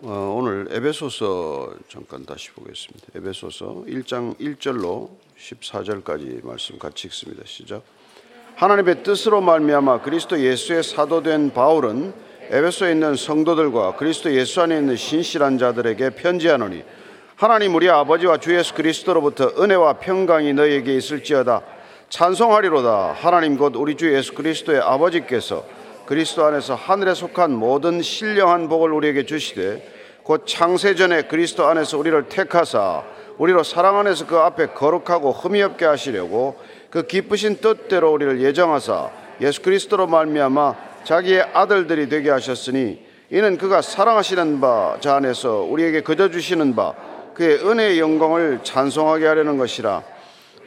어, 오늘 에베소서 잠깐 다시 보겠습니다. 에베소서 1장 1절로 14절까지 말씀 같이 읽습니다. 시작. 하나님의 뜻으로 말미암아 그리스도 예수의 사도된 바울은 에베소에 있는 성도들과 그리스도 예수 안에 있는 신실한 자들에게 편지하노니 하나님 우리 아버지와 주 예수 그리스도로부터 은혜와 평강이 너에게 있을지어다 찬송하리로다 하나님 곧 우리 주 예수 그리스도의 아버지께서 그리스도 안에서 하늘에 속한 모든 신령한 복을 우리에게 주시되 곧 창세전에 그리스도 안에서 우리를 택하사 우리로 사랑 안에서 그 앞에 거룩하고 흠이 없게 하시려고 그 기쁘신 뜻대로 우리를 예정하사 예수 그리스도로 말미암아 자기의 아들들이 되게 하셨으니 이는 그가 사랑하시는 바 자 안에서 우리에게 거저 주시는 바 그의 은혜의 영광을 찬송하게 하려는 것이라.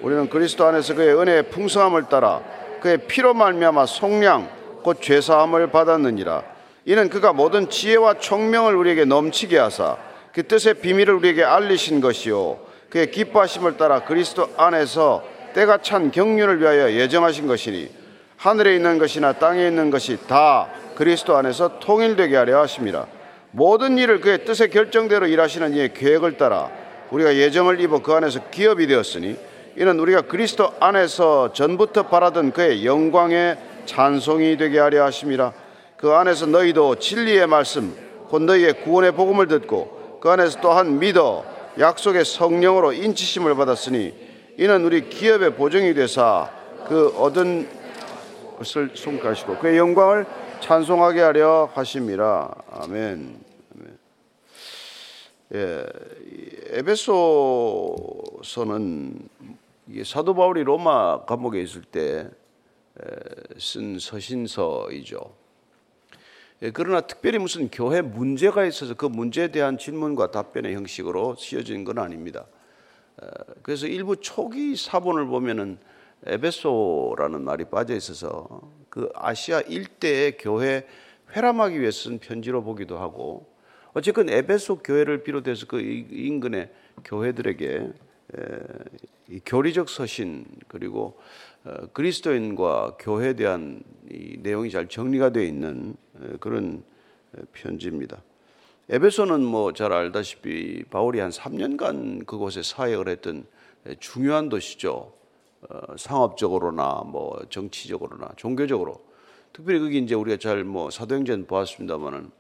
우리는 그리스도 안에서 그의 은혜의 풍성함을 따라 그의 피로 말미암아 속량 곧 죄사함을 받았느니라. 이는 그가 모든 지혜와 총명을 우리에게 넘치게 하사 그 뜻의 비밀을 우리에게 알리신 것이요. 그의 기뻐하심을 따라 그리스도 안에서 때가 찬 경륜을 위하여 예정하신 것이니 하늘에 있는 것이나 땅에 있는 것이 다 그리스도 안에서 통일되게 하려 하심이라 모든 일을 그의 뜻의 결정대로 일하시는 이의 계획을 따라 우리가 예정을 입어 그 안에서 기업이 되었으니 이는 우리가 그리스도 안에서 전부터 바라던 그의 영광의 찬송이 되게 하려 하심이라 그 안에서 너희도 진리의 말씀 곧 너희의 구원의 복음을 듣고 그 안에서 또한 믿어 약속의 성령으로 인치심을 받았으니 이는 우리 기업의 보정이 되사 그 얻은 것을 손가시고 그의 영광을 찬송하게 하려 하심이라 아멘. 아멘. 예, 에베소서는 사도 바울이 로마 감옥에 있을 때 쓴 서신서이죠. 예, 그러나 특별히 무슨 교회 문제가 있어서 그 문제에 대한 질문과 답변의 형식으로 쓰여진 건 아닙니다. 그래서 일부 초기 사본을 보면은 에베소라는 말이 빠져 있어서 그 아시아 일대의 교회 회람하기 위해 쓴 편지로 보기도 하고 어쨌든 에베소 교회를 비롯해서 그 인근의 교회들에게 교리적 서신 그리고 어, 그리스도인과 교회에 대한 내용이 잘 정리가 되어 있는 어, 그런 어, 편지입니다. 에베소는 뭐 잘 알다시피 바울이 한 3년간 그곳에 사역을 했던 중요한 도시죠. 상업적으로나 뭐 정치적으로나 종교적으로 특별히 거기 이제 우리가 잘 뭐 사도행전 보았습니다만은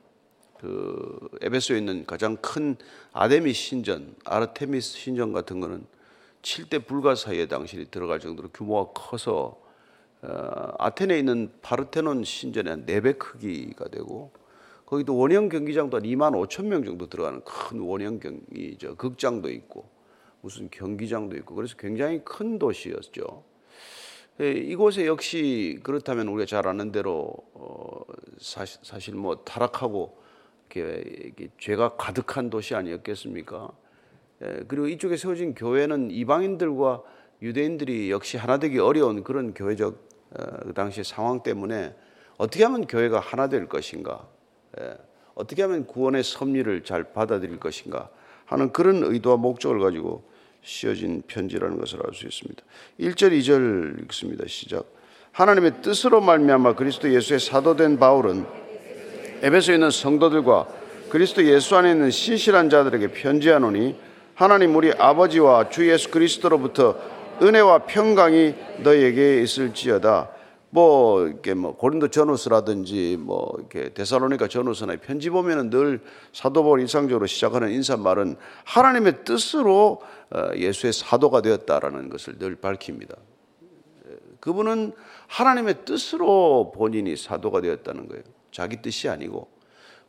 그 에베소에 있는 가장 큰 아데미 신전, 아르테미스 신전 같은 거는 7대 불가 사이에 당신이 들어갈 정도로 규모가 커서 어, 아테네에 있는 파르테논 신전의 한 4배 크기가 되고 거기도 원형 경기장도 한 2만 5천 명 정도 들어가는 큰 원형 경기 저 극장도 있고 무슨 경기장도 있고 그래서 굉장히 큰 도시였죠. 예, 이곳에 역시 그렇다면 우리가 잘 아는 대로 어, 사실, 사실 뭐 타락하고 이렇게, 이렇게 죄가 가득한 도시 아니었겠습니까? 예, 그리고 이쪽에 세워진 교회는 이방인들과 유대인들이 역시 하나 되기 어려운 그런 교회적 어, 그 당시 상황 때문에 어떻게 하면 교회가 하나 될 것인가, 예, 어떻게 하면 구원의 섭리를 잘 받아들일 것인가 하는 그런 의도와 목적을 가지고 씌어진 편지라는 것을 알 수 있습니다. 1절, 2절 읽습니다. 시작. 하나님의 뜻으로 말미암아 그리스도 예수의 사도된 바울은 에베소에 있는 성도들과 그리스도 예수 안에 있는 신실한 자들에게 편지하노니 하나님 우리 아버지와 주 예수 그리스도로부터 은혜와 평강이 너에게 있을지어다. 뭐 이렇게 뭐 고린도 전후서라든지 뭐 이렇게 데살로니가 전후서나 편지 보면은 늘 사도 바울 일상적으로 시작하는 인사말은 하나님의 뜻으로 어, 예수의 사도가 되었다라는 것을 늘 밝힙니다. 그분은 하나님의 뜻으로 본인이 사도가 되었다는 거예요. 자기 뜻이 아니고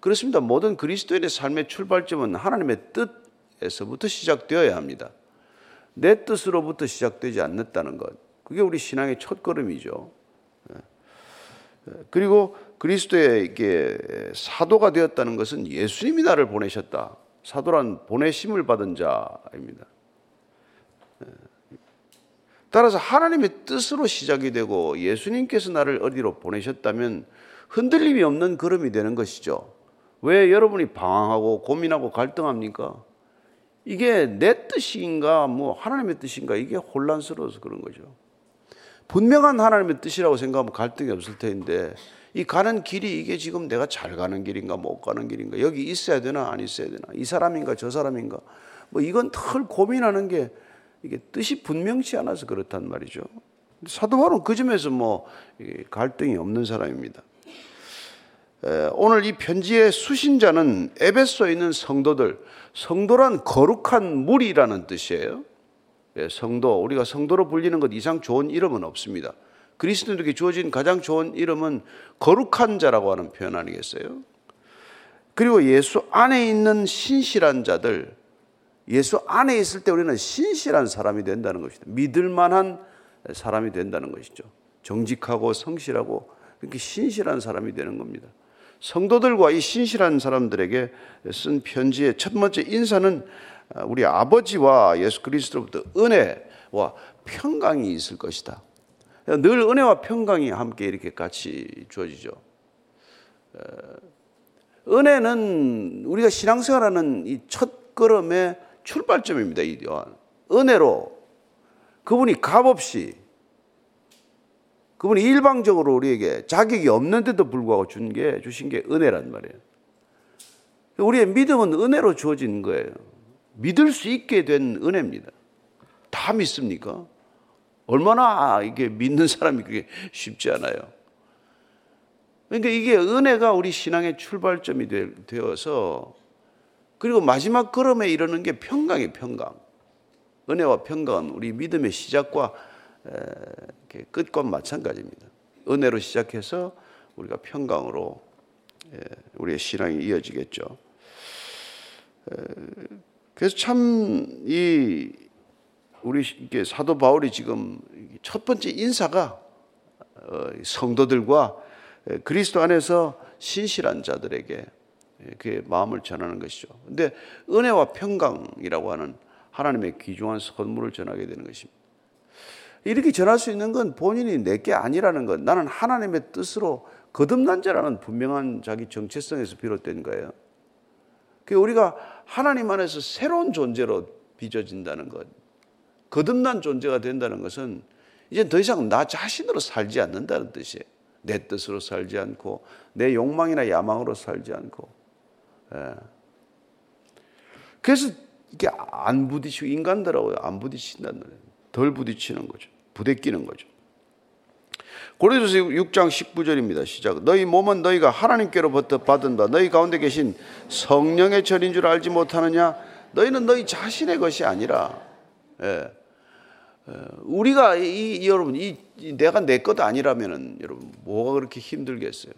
그렇습니다. 모든 그리스도인의 삶의 출발점은 하나님의 뜻 에서부터 시작되어야 합니다. 내 뜻으로부터 시작되지 않는다는 것. 그게 우리 신앙의 첫 걸음이죠. 예. 예. 그리고 그리스도에게 사도가 되었다는 것은 예수님이 나를 보내셨다. 사도란 보내심을 받은 자입니다. 예. 따라서 하나님의 뜻으로 시작이 되고 예수님께서 나를 어디로 보내셨다면 흔들림이 없는 걸음이 되는 것이죠. 왜 여러분이 방황하고 고민하고 갈등합니까? 이게 내 뜻인가 뭐 하나님의 뜻인가 이게 혼란스러워서 그런 거죠. 분명한 하나님의 뜻이라고 생각하면 갈등이 없을 텐데 이 가는 길이 이게 지금 내가 잘 가는 길인가 못 가는 길인가 여기 있어야 되나 안 있어야 되나 이 사람인가 저 사람인가 뭐 이건 털 고민하는 게 이게 뜻이 분명치 않아서 그렇단 말이죠. 사도 바울은 그 점에서 뭐 갈등이 없는 사람입니다. 오늘 이 편지의 수신자는 에베소에 있는 성도들, 성도란 거룩한 물이라는 뜻이에요. 예, 성도, 우리가 성도로 불리는 것 이상 좋은 이름은 없습니다. 그리스도인에게 주어진 가장 좋은 이름은 거룩한 자라고 하는 표현 아니겠어요? 그리고 예수 안에 있는 신실한 자들, 예수 안에 있을 때 우리는 신실한 사람이 된다는 것이다. 믿을 만한 사람이 된다는 것이죠. 정직하고 성실하고 그렇게 신실한 사람이 되는 겁니다. 성도들과 이 신실한 사람들에게 쓴 편지의 첫 번째 인사는 우리 아버지와 예수 그리스도로부터 은혜와 평강이 있을 것이다. 늘 은혜와 평강이 함께 이렇게 같이 주어지죠. 은혜는 우리가 신앙생활하는 이 첫 걸음의 출발점입니다. 이 은혜로 그분이 값없이 그분이 일방적으로 우리에게 자격이 없는데도 불구하고 준 게, 주신 게 은혜란 말이에요. 우리의 믿음은 은혜로 주어진 거예요. 믿을 수 있게 된 은혜입니다. 다 믿습니까? 얼마나 이게 믿는 사람이 그게 쉽지 않아요. 그러니까 이게 은혜가 우리 신앙의 출발점이 되어서 그리고 마지막 걸음에 이르는 게 평강이 평강. 은혜와 평강은 우리 믿음의 시작과 끝과 마찬가지입니다. 은혜로 시작해서 우리가 평강으로 우리의 신앙이 이어지겠죠. 그래서 참 이 우리 사도 바울이 지금 첫 번째 인사가 어, 성도들과 그리스도 안에서 신실한 자들에게 그의 마음을 전하는 것이죠. 근데 은혜와 평강이라고 하는 하나님의 귀중한 선물을 전하게 되는 것입니다. 이렇게 전할 수 있는 건 본인이 내게 아니라는 것. 나는 하나님의 뜻으로 거듭난 자라는 분명한 자기 정체성에서 비롯된 거예요. 그 우리가 하나님 안에서 새로운 존재로 빚어진다는 것. 거듭난 존재가 된다는 것은 이제 더 이상 나 자신으로 살지 않는다는 뜻이에요. 내 뜻으로 살지 않고 내 욕망이나 야망으로 살지 않고. 예. 그래서 이게 안 부딪히고 인간들하고 안 부딪힌다는 거예요. 덜 부딪히는 거죠. 부대끼는 거죠. 고린도서 6장 19절입니다. 시작. 너희 몸은 너희가 하나님께로부터 받은 바 너희 가운데 계신 성령의 절인 줄 알지 못하느냐? 너희는 너희 자신의 것이 아니라 예. 예. 우리가 이, 이 여러분 이, 이 내가 내 것 아니라면은 여러분 뭐가 그렇게 힘들겠어요?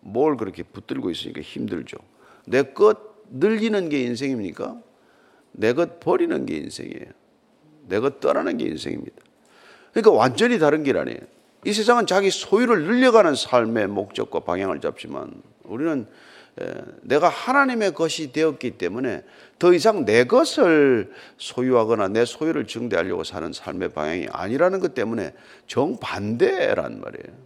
뭘 그렇게 붙들고 있으니까 힘들죠. 내 것 늘리는 게 인생입니까? 내 것 버리는 게 인생이에요. 내 것 떠나는 게 인생입니다. 그러니까 완전히 다른 길 아니에요. 이 세상은 자기 소유를 늘려가는 삶의 목적과 방향을 잡지만 우리는 내가 하나님의 것이 되었기 때문에 더 이상 내 것을 소유하거나 내 소유를 증대하려고 사는 삶의 방향이 아니라는 것 때문에 정반대란 말이에요.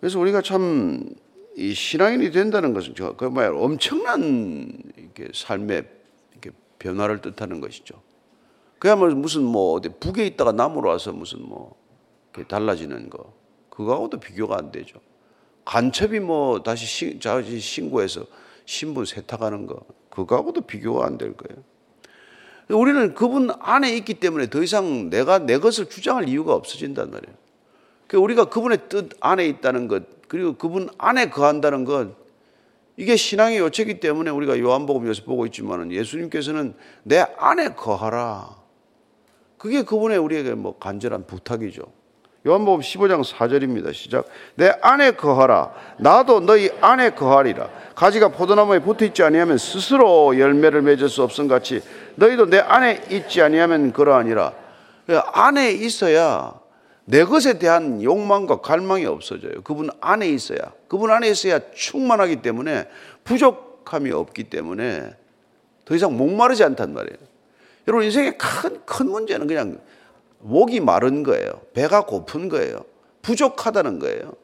그래서 우리가 참 이 신앙인이 된다는 것은 그말 엄청난 이렇게 삶의 이렇게 변화를 뜻하는 것이죠. 그야말로 무슨 뭐 어디 북에 있다가 남으로 와서 무슨 뭐 달라지는 거 그거하고도 비교가 안 되죠. 간첩이 뭐 다시 신, 자기 신고해서 신분 세탁하는 거 그거하고도 비교가 안 될 거예요. 우리는 그분 안에 있기 때문에 더 이상 내가 내 것을 주장할 이유가 없어진단 말이에요. 그러니까 우리가 그분의 뜻 안에 있다는 것 그리고 그분 안에 거한다는 것 이게 신앙의 요체이기 때문에 우리가 요한복음에서 보고 있지만은 예수님께서는 내 안에 거하라. 그게 그분의 우리에게 뭐 간절한 부탁이죠. 요한복음 15장 4절입니다. 시작. 내 안에 거하라. 나도 너희 안에 거하리라. 가지가 포도나무에 붙어 있지 아니하면 스스로 열매를 맺을 수 없음 같이 너희도 내 안에 있지 아니하면 그러하니라. 안에 있어야 내 것에 대한 욕망과 갈망이 없어져요. 그분 안에 있어야. 그분 안에 있어야 충만하기 때문에 부족함이 없기 때문에 더 이상 목마르지 않단 말이에요. 여러분 인생의 큰, 큰 문제는 그냥 목이 마른 거예요. 배가 고픈 거예요. 부족하다는 거예요.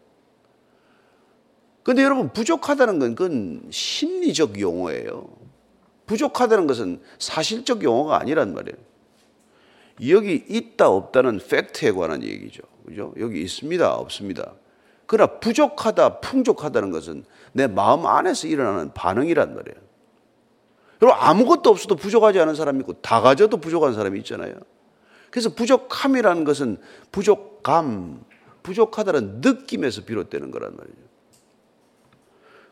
근데 여러분 부족하다는 건 그건 심리적 용어예요. 부족하다는 것은 사실적 용어가 아니란 말이에요. 여기 있다 없다는 팩트에 관한 얘기죠. 그죠? 여기 있습니다. 없습니다. 그러나 부족하다, 풍족하다는 것은 내 마음 안에서 일어나는 반응이란 말이에요. 여러분, 아무것도 없어도 부족하지 않은 사람이 있고, 다 가져도 부족한 사람이 있잖아요. 그래서 부족함이라는 것은 부족감, 부족하다는 느낌에서 비롯되는 거란 말이죠.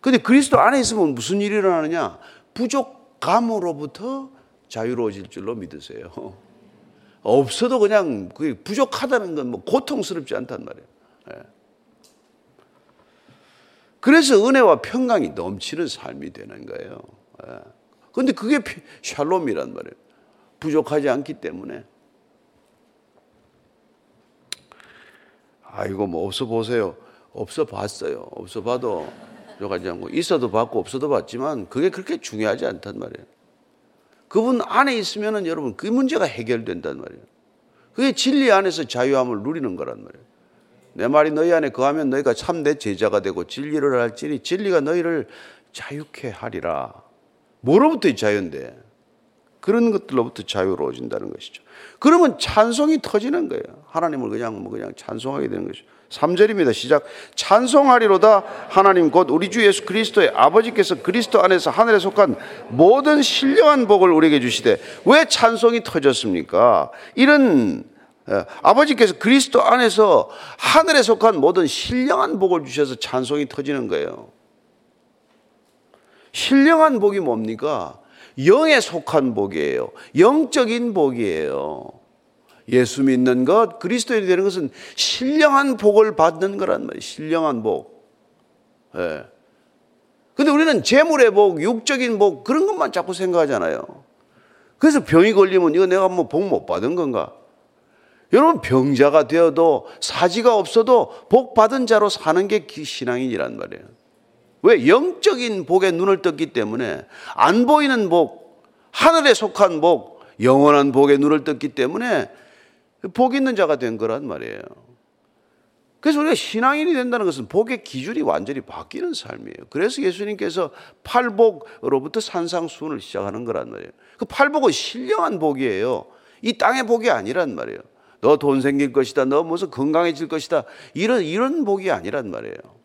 근데 그리스도 안에 있으면 무슨 일이 일어나느냐? 부족감으로부터 자유로워질 줄로 믿으세요. 없어도 그냥 그 부족하다는 건 뭐 고통스럽지 않단 말이에요. 예. 그래서 은혜와 평강이 넘치는 삶이 되는 거예요. 예. 그게 샬롬이란 말이에요. 부족하지 않기 때문에. 아이고 뭐 없어 보세요. 없어 봤어요. 없어 봐도 저가지 않고 있어도 봤고 없어도 봤지만 그게 그렇게 중요하지 않단 말이에요. 그분 안에 있으면은 여러분 그 문제가 해결된단 말이에요. 그게 진리 안에서 자유함을 누리는 거란 말이에요. 내 말이 너희 안에 거하면 너희가 참 내 제자가 되고 진리를 알지니 진리가 너희를 자유케 하리라. 뭐로부터 자유인데? 그런 것들로부터 자유로워진다는 것이죠. 그러면 찬송이 터지는 거예요. 하나님을 그냥 뭐 그냥 찬송하게 되는 것이죠. 3절입니다. 시작. 찬송하리로다 하나님 곧 우리 주 예수 그리스도의 아버지께서 그리스도 안에서 하늘에 속한 모든 신령한 복을 우리에게 주시되 왜 찬송이 터졌습니까? 이런 예, 아버지께서 그리스도 안에서 하늘에 속한 모든 신령한 복을 주셔서 찬송이 터지는 거예요. 신령한 복이 뭡니까? 영에 속한 복이에요. 영적인 복이에요. 예수 믿는 것, 그리스도인이 되는 것은 신령한 복을 받는 거란 말이에요. 신령한 복. 예. 근데 우리는 재물의 복, 육적인 복, 그런 것만 자꾸 생각하잖아요. 그래서 병이 걸리면 이거 내가 뭐 복 못 받은 건가? 여러분 병자가 되어도 사지가 없어도 복 받은 자로 사는 게 신앙인이란 말이에요. 왜 영적인 복에 눈을 떴기 때문에 안 보이는 복, 하늘에 속한 복, 영원한 복에 눈을 떴기 때문에 복 있는 자가 된 거란 말이에요. 그래서 우리가 신앙인이 된다는 것은 복의 기준이 완전히 바뀌는 삶이에요. 그래서 예수님께서 팔복으로부터 산상수훈을 시작하는 거란 말이에요. 그 팔복은 신령한 복이에요. 이 땅의 복이 아니란 말이에요. 너 돈 생길 것이다. 너 무슨 건강해질 것이다. 이런, 이런 복이 아니란 말이에요.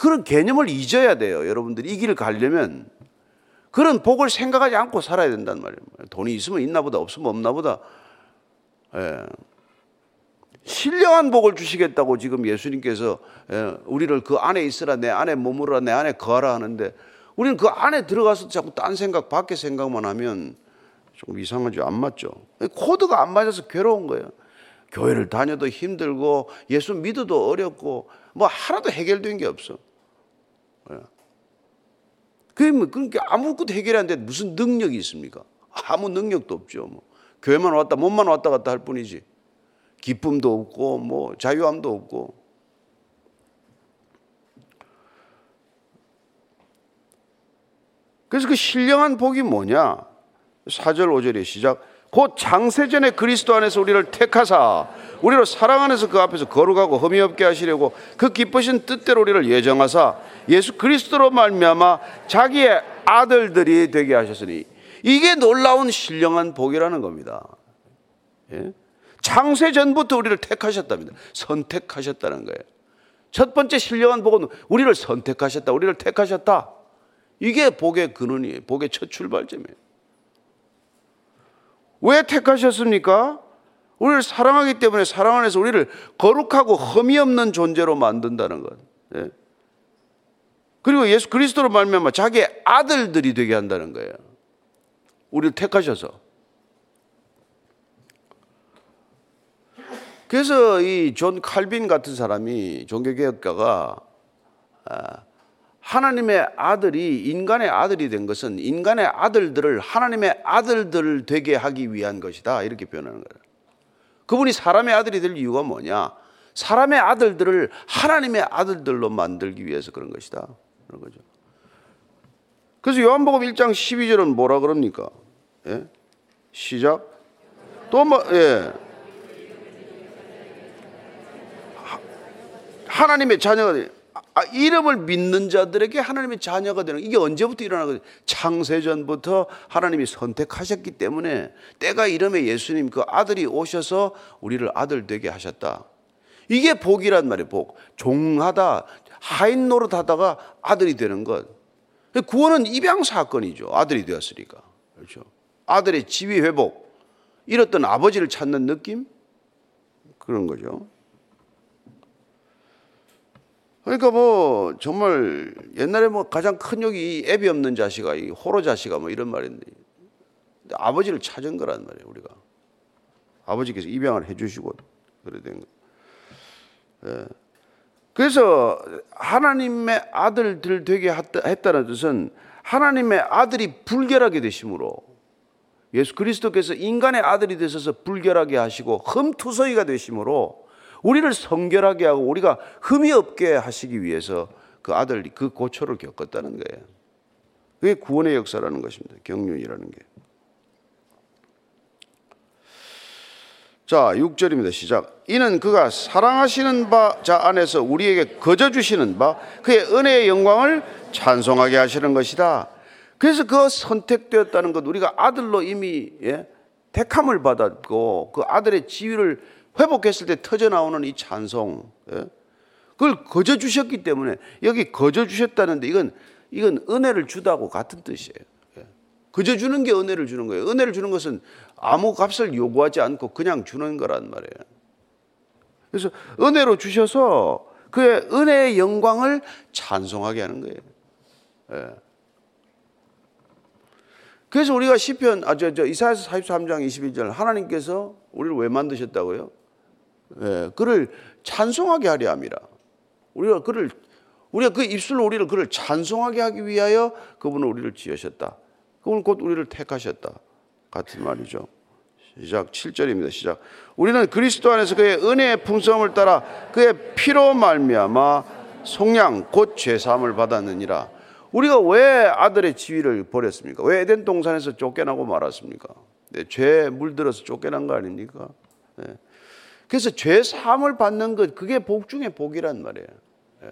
그런 개념을 잊어야 돼요. 여러분들이 이 길을 가려면 그런 복을 생각하지 않고 살아야 된단 말이에요. 돈이 있으면 있나 보다, 없으면 없나 보다. 예. 신령한 복을 주시겠다고 지금 예수님께서 예, 우리를 그 안에 있으라, 내 안에 머무르라, 내 안에 거하라 하는데 우리는 그 안에 들어가서 자꾸 딴 생각, 밖에 생각만 하면 조금 이상하죠. 안 맞죠. 코드가 안 맞아서 괴로운 거예요. 교회를 다녀도 힘들고 예수 믿어도 어렵고 뭐 하나도 해결된 게 없어. 예. 그러니까 아무것도 해결이 안 돼. 무슨 능력이 있습니까? 아무 능력도 없죠. 뭐. 교회만 왔다, 몸만 왔다 갔다 할 뿐이지. 기쁨도 없고, 뭐, 자유함도 없고. 그래서 그 신령한 복이 뭐냐? 4절, 5절의 시작. 곧 장세전에 그리스도 안에서 우리를 택하사 우리로 사랑 안에서 그 앞에서 거룩하고 흠이 없게 하시려고 그 기쁘신 뜻대로 우리를 예정하사 예수 그리스도로 말미암아 자기의 아들들이 되게 하셨으니 이게 놀라운 신령한 복이라는 겁니다. 예? 창세 전부터 우리를 택하셨답니다. 선택하셨다는 거예요. 첫 번째 신령한 복은 우리를 선택하셨다. 우리를 택하셨다. 이게 복의 근원이에요. 복의 첫 출발점이에요. 왜 택하셨습니까? 우리를 사랑하기 때문에 사랑 안에서 우리를 거룩하고 흠이 없는 존재로 만든다는 것. 예? 그리고 예수 그리스도로 말미암아 자기의 아들들이 되게 한다는 거예요. 우리를 택하셔서. 그래서 이 존 칼빈 같은 사람이 종교개혁가가 아, 하나님의 아들이 인간의 아들이 된 것은 인간의 아들들을 하나님의 아들들 되게 하기 위한 것이다. 이렇게 표현하는 거예요. 그분이 사람의 아들이 될 이유가 뭐냐? 사람의 아들들을 하나님의 아들들로 만들기 위해서 그런 것이다. 그런 거죠. 그래서 요한복음 1장 12절은 뭐라 그럽니까? 예? 시작. 또 뭐, 예. 하나님의 자녀가 돼. 아, 이름을 믿는 자들에게 하나님의 자녀가 되는 이게 언제부터 일어나거든요? 창세전부터 하나님이 선택하셨기 때문에 때가 이름에 예수님 그 아들이 오셔서 우리를 아들 되게 하셨다. 이게 복이란 말이에요. 복. 종하다 하인 노릇하다가 아들이 되는 것. 구원은 입양 사건이죠. 아들이 되었으니까. 그렇죠. 아들의 지위 회복. 잃었던 아버지를 찾는 느낌? 그런 거죠. 그러니까 뭐 정말 옛날에 뭐 가장 큰 욕이 애비 없는 자식아, 이 호로 자식아 뭐 이런 말인데 아버지를 찾은 거란 말이에요 우리가 아버지께서 입양을 해주시고 그래 된 거. 예. 그래서 하나님의 아들들 되게 했다는 뜻은 하나님의 아들이 불결하게 되심으로 예수 그리스도께서 인간의 아들이 되셔서 불결하게 하시고 흠투성이가 되심으로 우리를 성결하게 하고 우리가 흠이 없게 하시기 위해서 그 아들이 그 고초를 겪었다는 거예요. 그게 구원의 역사라는 것입니다. 경륜이라는 게. 자, 6절입니다. 시작. 이는 그가 사랑하시는 바 자 안에서 우리에게 거저 주시는 바 그의 은혜의 영광을 찬송하게 하시는 것이다. 그래서 그 선택되었다는 것 우리가 아들로 이미 예? 택함을 받았고 그 아들의 지위를 회복했을 때 터져 나오는 이 찬송 예? 그걸 거저 주셨기 때문에 여기 거저 주셨다는데 이건 이건 은혜를 주다고 같은 뜻이에요. 예? 거저 주는 게 은혜를 주는 거예요. 은혜를 주는 것은 아무 값을 요구하지 않고 그냥 주는 거란 말이에요. 그래서 은혜로 주셔서 그의 은혜의 영광을 찬송하게 하는 거예요. 예. 그래서 우리가 시편 아저 저 이사야서 43장 21절 하나님께서 우리를 왜 만드셨다고요? 예, 그를 찬송하게 하려 함이라. 우리가 그를 우리가 그 입술로 우리를 그를 찬송하게 하기 위하여 그분은 우리를 지으셨다. 그분은 곧 우리를 택하셨다. 같은 말이죠. 시작 7절입니다. 시작. 우리는 그리스도 안에서 그의 은혜의 풍성을 따라 그의 피로 말미암아 속량 곧 죄사함을 받았느니라. 우리가 왜 아들의 지위를 버렸습니까? 왜 에덴 동산에서 쫓겨나고 말았습니까? 네, 죄 물들어서 쫓겨난 거 아닙니까? 네. 그래서 죄 사함을 받는 것 그게 복 중에 복이란 말이에요. 네.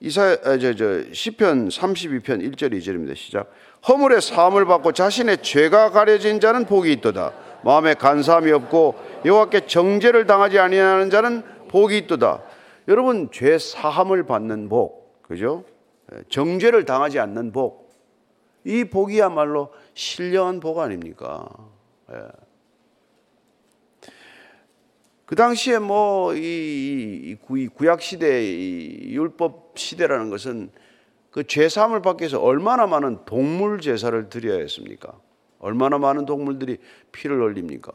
이사 저, 저 시편 32편 1절 2절입니다. 시작. 허물의 사함을 받고 자신의 죄가 가려진 자는 복이 있도다. 마음에 간사함이 없고 여호와께 정죄를 당하지 아니하는 자는 복이 있도다. 여러분 죄 사함을 받는 복, 그죠? 정죄를 당하지 않는 복. 이 복이야말로 신령한 복 아닙니까? 예. 그 당시에 뭐 이 구약 시대 이 율법 시대라는 것은 그 제사함을 받기 위해서 얼마나 많은 동물 제사를 드려야 했습니까? 얼마나 많은 동물들이 피를 흘립니까?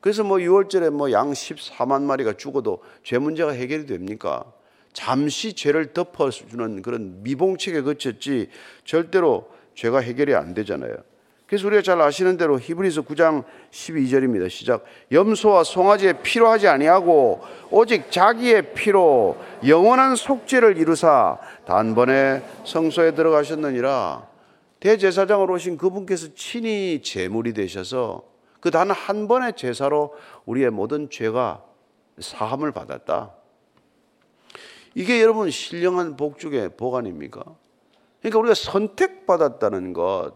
그래서 뭐 6월절에 뭐 양 14만 마리가 죽어도 죄 문제가 해결이 됩니까? 잠시 죄를 덮어주는 그런 미봉책에 그쳤지 절대로 죄가 해결이 안 되잖아요. 그래서 우리가 잘 아시는 대로 히브리서 9장 12절입니다. 시작. 염소와 송아지의 피로 하지 아니하고 오직 자기의 피로 영원한 속죄를 이루사 단번에 성소에 들어가셨느니라. 대제사장으로 오신 그분께서 친히 제물이 되셔서 그 단 한 번의 제사로 우리의 모든 죄가 사함을 받았다. 이게 여러분 신령한 복 중의 복 아닙니까? 그러니까 우리가 선택받았다는 것,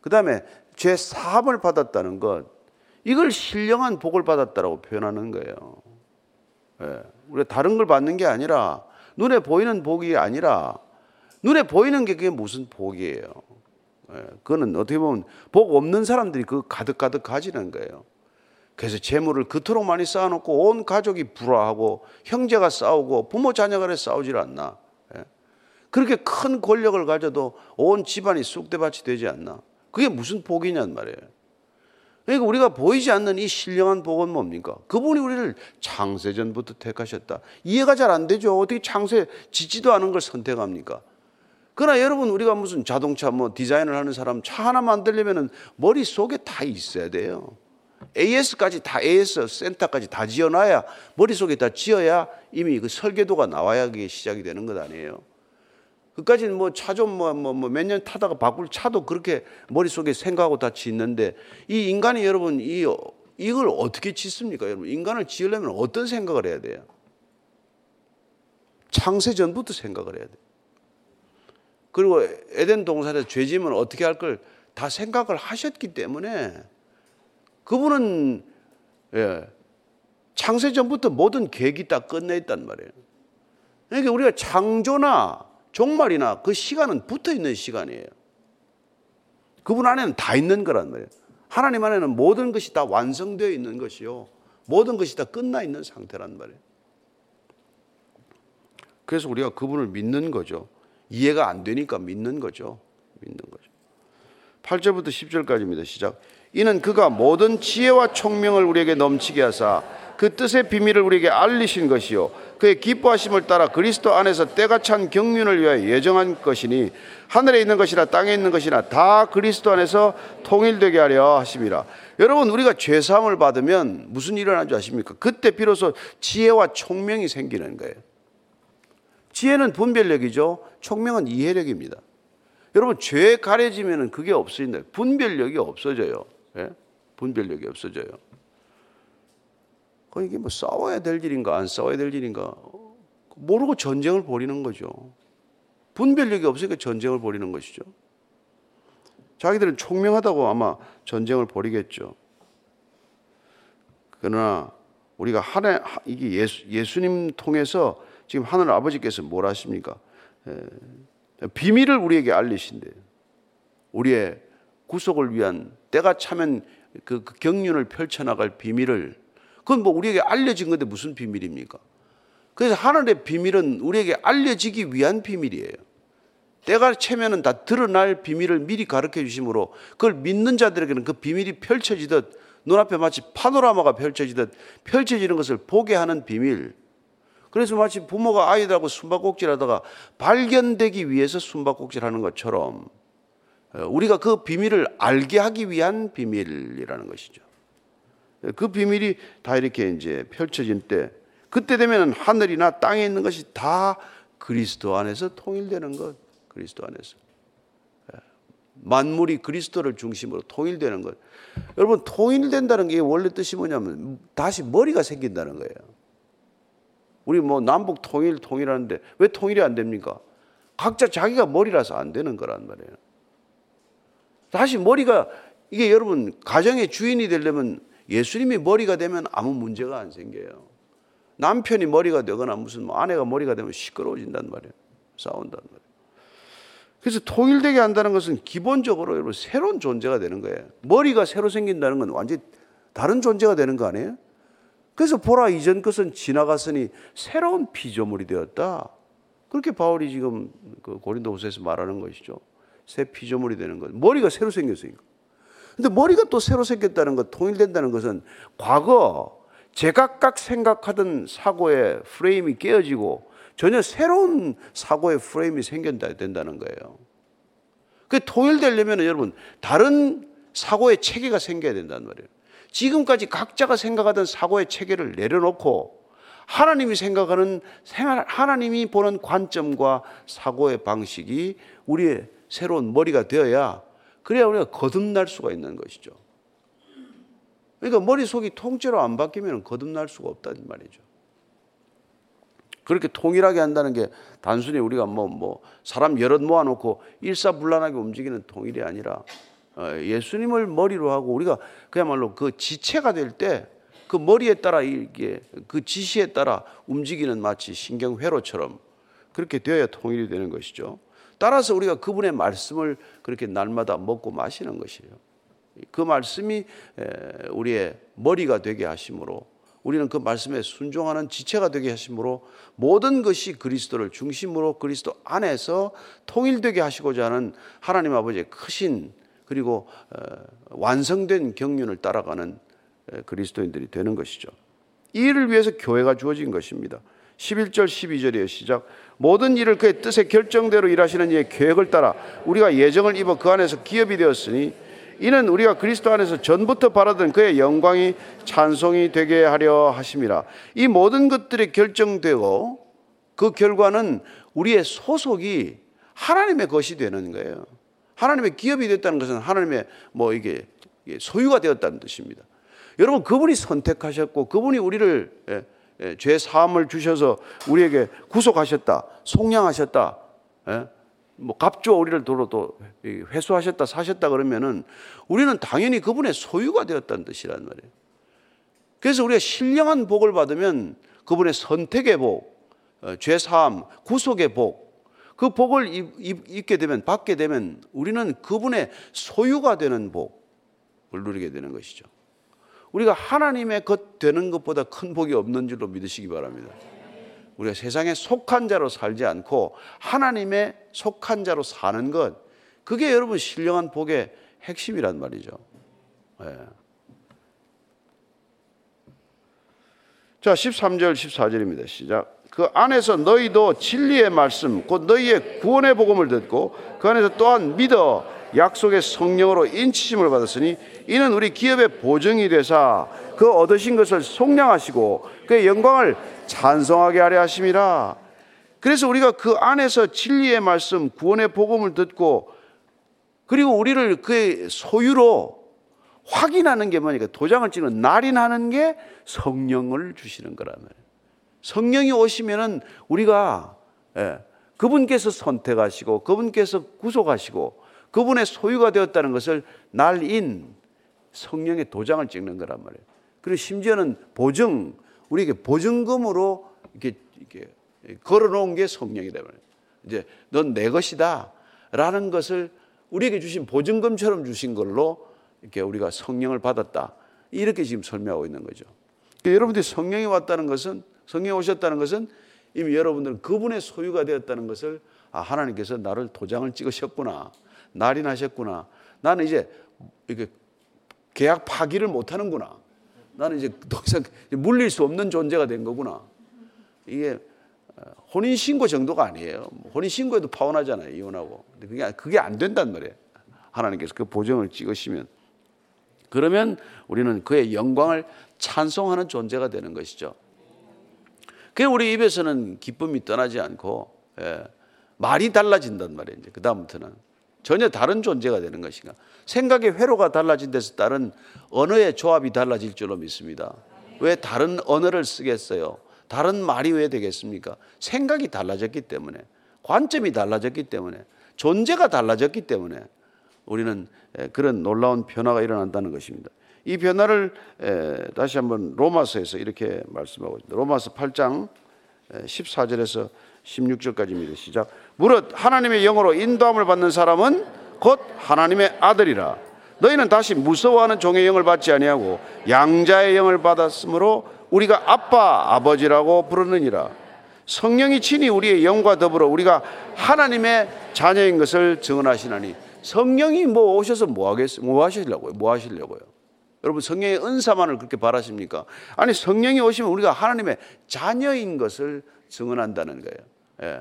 그 다음에 죄 사함을 받았다는 것, 이걸 신령한 복을 받았다라고 표현하는 거예요. 예, 우리가 다른 걸 받는 게 아니라 눈에 보이는 복이 아니라 눈에 보이는 게 그게 무슨 복이에요. 예, 그거는 어떻게 보면 복 없는 사람들이 그 가득가득 가지는 거예요. 그래서 재물을 그토록 많이 쌓아놓고 온 가족이 불화하고 형제가 싸우고 부모 자녀 간에 싸우질 않나. 예? 그렇게 큰 권력을 가져도 온 집안이 쑥대밭이 되지 않나. 그게 무슨 복이냔 말이에요. 그러니까 우리가 보이지 않는 이 신령한 복은 뭡니까? 그분이 우리를 창세전부터 택하셨다. 이해가 잘 안 되죠. 어떻게 창세 짓지도 않은 걸 선택합니까? 그러나 여러분 우리가 무슨 자동차 뭐 디자인을 하는 사람 차 하나 만들려면 머릿속에 다 있어야 돼요. AS까지 다 AS 센터까지 다 지어놔야 머릿속에 다 지어야 이미 그 설계도가 나와야 그게 시작이 되는 것 아니에요. 그까지는 뭐 차 좀 뭐 뭐 뭐 몇 년 타다가 바꿀 차도 그렇게 머릿속에 생각하고 다 짓는데 이 인간이 여러분 이 이걸 어떻게 짓습니까? 여러분 인간을 지으려면 어떤 생각을 해야 돼요? 창세 전부터 생각을 해야 돼. 그리고 에덴 동산에서 죄 지으면 어떻게 할 걸 다 생각을 하셨기 때문에 그분은 예. 창세 전부터 모든 계획이 다 끝내 있단 말이에요. 그러니까 우리가 창조나 종말이나 그 시간은 붙어 있는 시간이에요. 그분 안에는 다 있는 거란 말이에요. 하나님 안에는 모든 것이 다 완성되어 있는 것이요. 모든 것이 다 끝나 있는 상태란 말이에요. 그래서 우리가 그분을 믿는 거죠. 이해가 안 되니까 믿는 거죠. 믿는 거죠. 8절부터 10절까지입니다. 시작. 이는 그가 모든 지혜와 총명을 우리에게 넘치게 하사 그 뜻의 비밀을 우리에게 알리신 것이요 그의 기뻐하심을 따라 그리스도 안에서 때가 찬 경륜을 위하여 예정한 것이니 하늘에 있는 것이나 땅에 있는 것이나 다 그리스도 안에서 통일되게 하려 하심이라. 여러분 우리가 죄 사함을 받으면 무슨 일이 일어나는 줄 아십니까? 그때 비로소 지혜와 총명이 생기는 거예요. 지혜는 분별력이죠. 총명은 이해력입니다. 여러분 죄 가려지면 그게 없어진다. 분별력이 없어져요. 예? 분별력이 없어져요. 그 이게 뭐 싸워야 될 일인가 안 싸워야 될 일인가 모르고 전쟁을 벌이는 거죠. 분별력이 없으니까 전쟁을 벌이는 것이죠. 자기들은 총명하다고 아마 전쟁을 벌이겠죠. 그러나 우리가 하나 이게 예수, 예수님 통해서 지금 하늘 아버지께서 뭘 하십니까? 에, 비밀을 우리에게 알리신대요. 우리의 구속을 위한 때가 차면 그, 그 경륜을 펼쳐나갈 비밀을 그건 뭐 우리에게 알려진 건데 무슨 비밀입니까? 그래서 하늘의 비밀은 우리에게 알려지기 위한 비밀이에요. 때가 채면은 다 드러날 비밀을 미리 가르쳐 주심으로 그걸 믿는 자들에게는 그 비밀이 펼쳐지듯 눈앞에 마치 파노라마가 펼쳐지듯 펼쳐지는 것을 보게 하는 비밀. 그래서 마치 부모가 아이들하고 숨바꼭질 하다가 발견되기 위해서 숨바꼭질 하는 것처럼 어, 우리가 그 비밀을 알게 하기 위한 비밀이라는 것이죠. 그 비밀이 다 이렇게 이제 펼쳐진 때 그때 되면 하늘이나 땅에 있는 것이 다 그리스도 안에서 통일되는 것. 그리스도 안에서. 예. 만물이 그리스도를 중심으로 통일되는 것. 여러분 통일된다는 게 원래 뜻이 뭐냐면 다시 머리가 생긴다는 거예요. 우리 뭐 남북 통일 통일하는데 왜 통일이 안 됩니까? 각자 자기가 머리라서 안 되는 거란 말이에요. 다시 머리가 이게 여러분 가정의 주인이 되려면 예수님이 머리가 되면 아무 문제가 안 생겨요. 남편이 머리가 되거나 무슨 뭐 아내가 머리가 되면 시끄러워진단 말이에요. 싸운단 말이에요. 그래서 통일되게 한다는 것은 기본적으로 여러분 새로운 존재가 되는 거예요. 머리가 새로 생긴다는 건 완전히 다른 존재가 되는 거 아니에요? 그래서 보라 이전 것은 지나갔으니 새로운 피조물이 되었다. 그렇게 바울이 지금 그 고린도후서에서 말하는 것이죠. 새 피조물이 되는 것. 머리가 새로 생겼으니까. 근데 머리가 또 새로 생겼다는 것, 통일된다는 것은 과거 제각각 생각하던 사고의 프레임이 깨어지고 전혀 새로운 사고의 프레임이 생겨야 된다는 거예요. 그 통일되려면 여러분 다른 사고의 체계가 생겨야 된다는 말이에요. 지금까지 각자가 생각하던 사고의 체계를 내려놓고 하나님이 생각하는 하나님이 보는 관점과 사고의 방식이 우리의 새로운 머리가 되어야 그래야 우리가 거듭날 수가 있는 것이죠. 그러니까 머릿속이 통째로 안 바뀌면 거듭날 수가 없다는 말이죠. 그렇게 통일하게 한다는 게 단순히 우리가 뭐, 뭐, 사람 여럿 모아놓고 일사불란하게 움직이는 통일이 아니라 어, 예수님을 머리로 하고 우리가 그야말로 그 지체가 될 때 그 머리에 따라 이게 그 지시에 따라 움직이는 마치 신경회로처럼 그렇게 되어야 통일이 되는 것이죠. 따라서 우리가 그분의 말씀을 그렇게 날마다 먹고 마시는 것이에요. 그 말씀이 우리의 머리가 되게 하심으로 우리는 그 말씀에 순종하는 지체가 되게 하심으로 모든 것이 그리스도를 중심으로 그리스도 안에서 통일되게 하시고자 하는 하나님 아버지의 크신 그리고 완성된 경륜을 따라가는 그리스도인들이 되는 것이죠. 이 일을 위해서 교회가 주어진 것입니다. 11절 12절의 시작 모든 일을 그의 뜻의 결정대로 일하시는 이의 계획을 따라 우리가 예정을 입어 그 안에서 기업이 되었으니 이는 우리가 그리스도 안에서 전부터 바라던 그의 영광이 찬송이 되게 하려 하심이라 이 모든 것들이 결정되고 그 결과는 우리의 소속이 하나님의 것이 되는 거예요. 하나님의 기업이 됐다는 것은 하나님의 뭐 이게 소유가 되었다는 뜻입니다. 여러분 그분이 선택하셨고 그분이 우리를 예, 예, 죄 사함을 주셔서 우리에게 구속하셨다, 속량하셨다, 예? 뭐 값주어 우리를 도로 또 회수하셨다, 사셨다 그러면은 우리는 당연히 그분의 소유가 되었다는 뜻이란 말이에요. 그래서 우리가 신령한 복을 받으면 그분의 선택의 복, 어, 죄사함, 구속의 복, 그 복을 입게 되면 받게 되면 우리는 그분의 소유가 되는 복을 누리게 되는 것이죠. 우리가 하나님의 것 되는 것보다 큰 복이 없는 줄로 믿으시기 바랍니다. 우리가 세상에 속한 자로 살지 않고 하나님의 속한 자로 사는 것, 그게 여러분 신령한 복의 핵심이란 말이죠. 네. 자, 13절, 14절입니다. 시작. 그 안에서 너희도 진리의 말씀, 곧 너희의 구원의 복음을 듣고 그 안에서 또한 믿어 약속의 성령으로 인치심을 받았으니 이는 우리 기업의 보증이 되사 그 얻으신 것을 속량하시고 그의 영광을 찬송하게 하려 하심이라. 그래서 우리가 그 안에서 진리의 말씀, 구원의 복음을 듣고 그리고 우리를 그의 소유로 확인하는 게 뭐니까 도장을 찍는 날인하는 게 성령을 주시는 말이에요. 성령이 오시면은 우리가 예, 그분께서 선택하시고 그분께서 구속하시고 그분의 소유가 되었다는 것을 날인 성령의 도장을 찍는 거란 말이에요. 그리고 심지어는 보증, 우리에게 보증금으로 이렇게, 이렇게 걸어놓은 게 성령이다 말이에요. 이제 넌 내 것이다. 라는 것을 우리에게 주신 보증금처럼 주신 걸로 이렇게 우리가 성령을 받았다. 이렇게 지금 설명하고 있는 거죠. 그러니까 여러분들이 성령이 왔다는 것은, 성령이 오셨다는 것은 이미 여러분들은 그분의 소유가 되었다는 것을 아, 하나님께서 나를 도장을 찍으셨구나. 날인하셨구나. 나는 이제 이렇게 계약 파기를 못 하는구나. 나는 이제 더 이상 물릴 수 없는 존재가 된 거구나. 이게 어, 혼인 신고 정도가 아니에요. 뭐 혼인 신고에도 파혼하잖아요. 이혼하고. 근데 그게, 그게 안 된단 말이에요. 하나님께서 그 보정을 찍으시면. 그러면 우리는 그의 영광을 찬송하는 존재가 되는 것이죠. 그 우리 입에서는 기쁨이 떠나지 않고, 예, 말이 달라진단 말이에요. 이제 그 다음부터는. 전혀 다른 존재가 되는 것인가. 생각의 회로가 달라진 데서 따른 언어의 조합이 달라질 줄로 믿습니다. 왜 다른 언어를 쓰겠어요? 다른 말이 왜 되겠습니까? 생각이 달라졌기 때문에, 관점이 달라졌기 때문에, 존재가 달라졌기 때문에 우리는 그런 놀라운 변화가 일어난다는 것입니다. 이 변화를 다시 한번 로마서에서 이렇게 말씀하고 있습니다. 로마서 8장 14절에서 16절까지입니다. 시작. 무릇 하나님의 영으로 인도함을 받는 사람은 곧 하나님의 아들이라. 너희는 다시 무서워하는 종의 영을 받지 아니하고 양자의 영을 받았으므로 우리가 아빠 아버지라고 부르느니라. 성령이 친히 우리의 영과 더불어 우리가 하나님의 자녀인 것을 증언하시나니 성령이 뭐 오셔서 뭐 하겠어요? 뭐 하시려고요? 뭐 하시려고요? 여러분 성령의 은사만을 그렇게 바라십니까? 아니 성령이 오시면 우리가 하나님의 자녀인 것을 증언한다는 거예요. 예.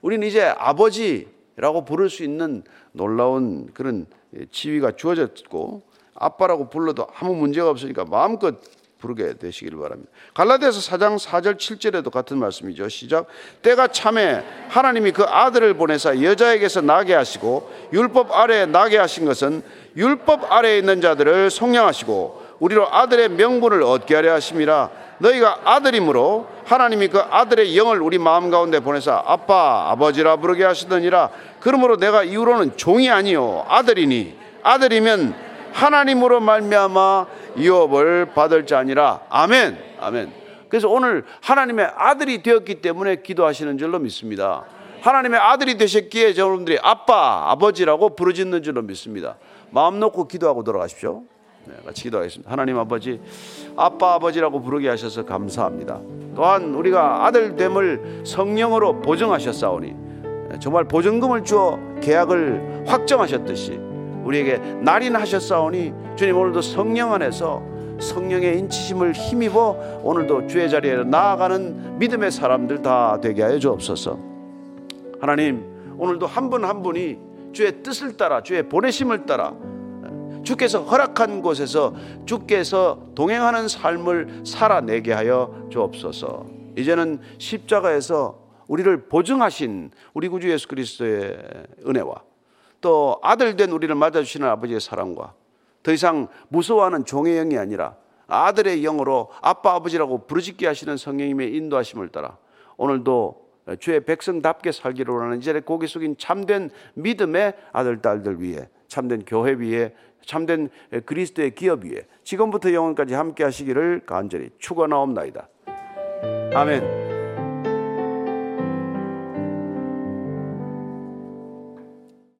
우리는 이제 아버지라고 부를 수 있는 놀라운 그런 지위가 주어졌고 아빠라고 불러도 아무 문제가 없으니까 마음껏 부르게 되시기를 바랍니다. 갈라디아서 4장 4절 7절에도 같은 말씀이죠. 시작. 때가 참에 하나님이 그 아들을 보내사 여자에게서 나게 하시고 율법 아래에 나게 하신 것은 율법 아래에 있는 자들을 속량하시고 우리로 아들의 명분을 얻게 하려 하심이라 너희가 아들이므로 하나님이 그 아들의 영을 우리 마음 가운데 보내사 아빠 아버지라 부르게 하시더니라. 그러므로 내가 이후로는 종이 아니요 아들이니 아들이면 하나님으로 말미암아 유업을 받을 자니라. 아멘. 아멘. 그래서 오늘 하나님의 아들이 되었기 때문에 기도하시는 줄로 믿습니다. 하나님의 아들이 되셨기에 여러분들이 아빠 아버지라고 부르짖는 줄로 믿습니다. 마음 놓고 기도하고 돌아가십시오. 네, 같이 기도하겠습니다. 하나님 아버지, 아빠 아버지라고 부르게 하셔서 감사합니다. 또한 우리가 아들 됨을 성령으로 보증하셨사오니 네, 정말 보증금을 주어 계약을 확정하셨듯이 우리에게 날인하셨사오니 주님 오늘도 성령 안에서 성령의 인치심을 힘입어 오늘도 주의 자리에 나아가는 믿음의 사람들 다 되게 하여 주옵소서. 하나님 오늘도 한 분한 한 분이 주의 뜻을 따라 주의 보내심을 따라 주께서 허락한 곳에서 주께서 동행하는 삶을 살아내게 하여 주옵소서. 이제는 십자가에서 우리를 보증하신 우리 구주 예수 그리스도의 은혜와 또 아들 된 우리를 맞아주시는 아버지의 사랑과 더 이상 무서워하는 종의 영이 아니라 아들의 영으로 아빠 아버지라고 부르짖게 하시는 성령님의 인도하심을 따라 오늘도 주의 백성답게 살기로 하는 이제 고개 숙인 참된 믿음의 아들 딸들 위해 참된 교회 위에 참된 그리스도의 기업 위에 지금부터 영원까지 함께 하시기를 간절히 축원하옵나이다. 아멘.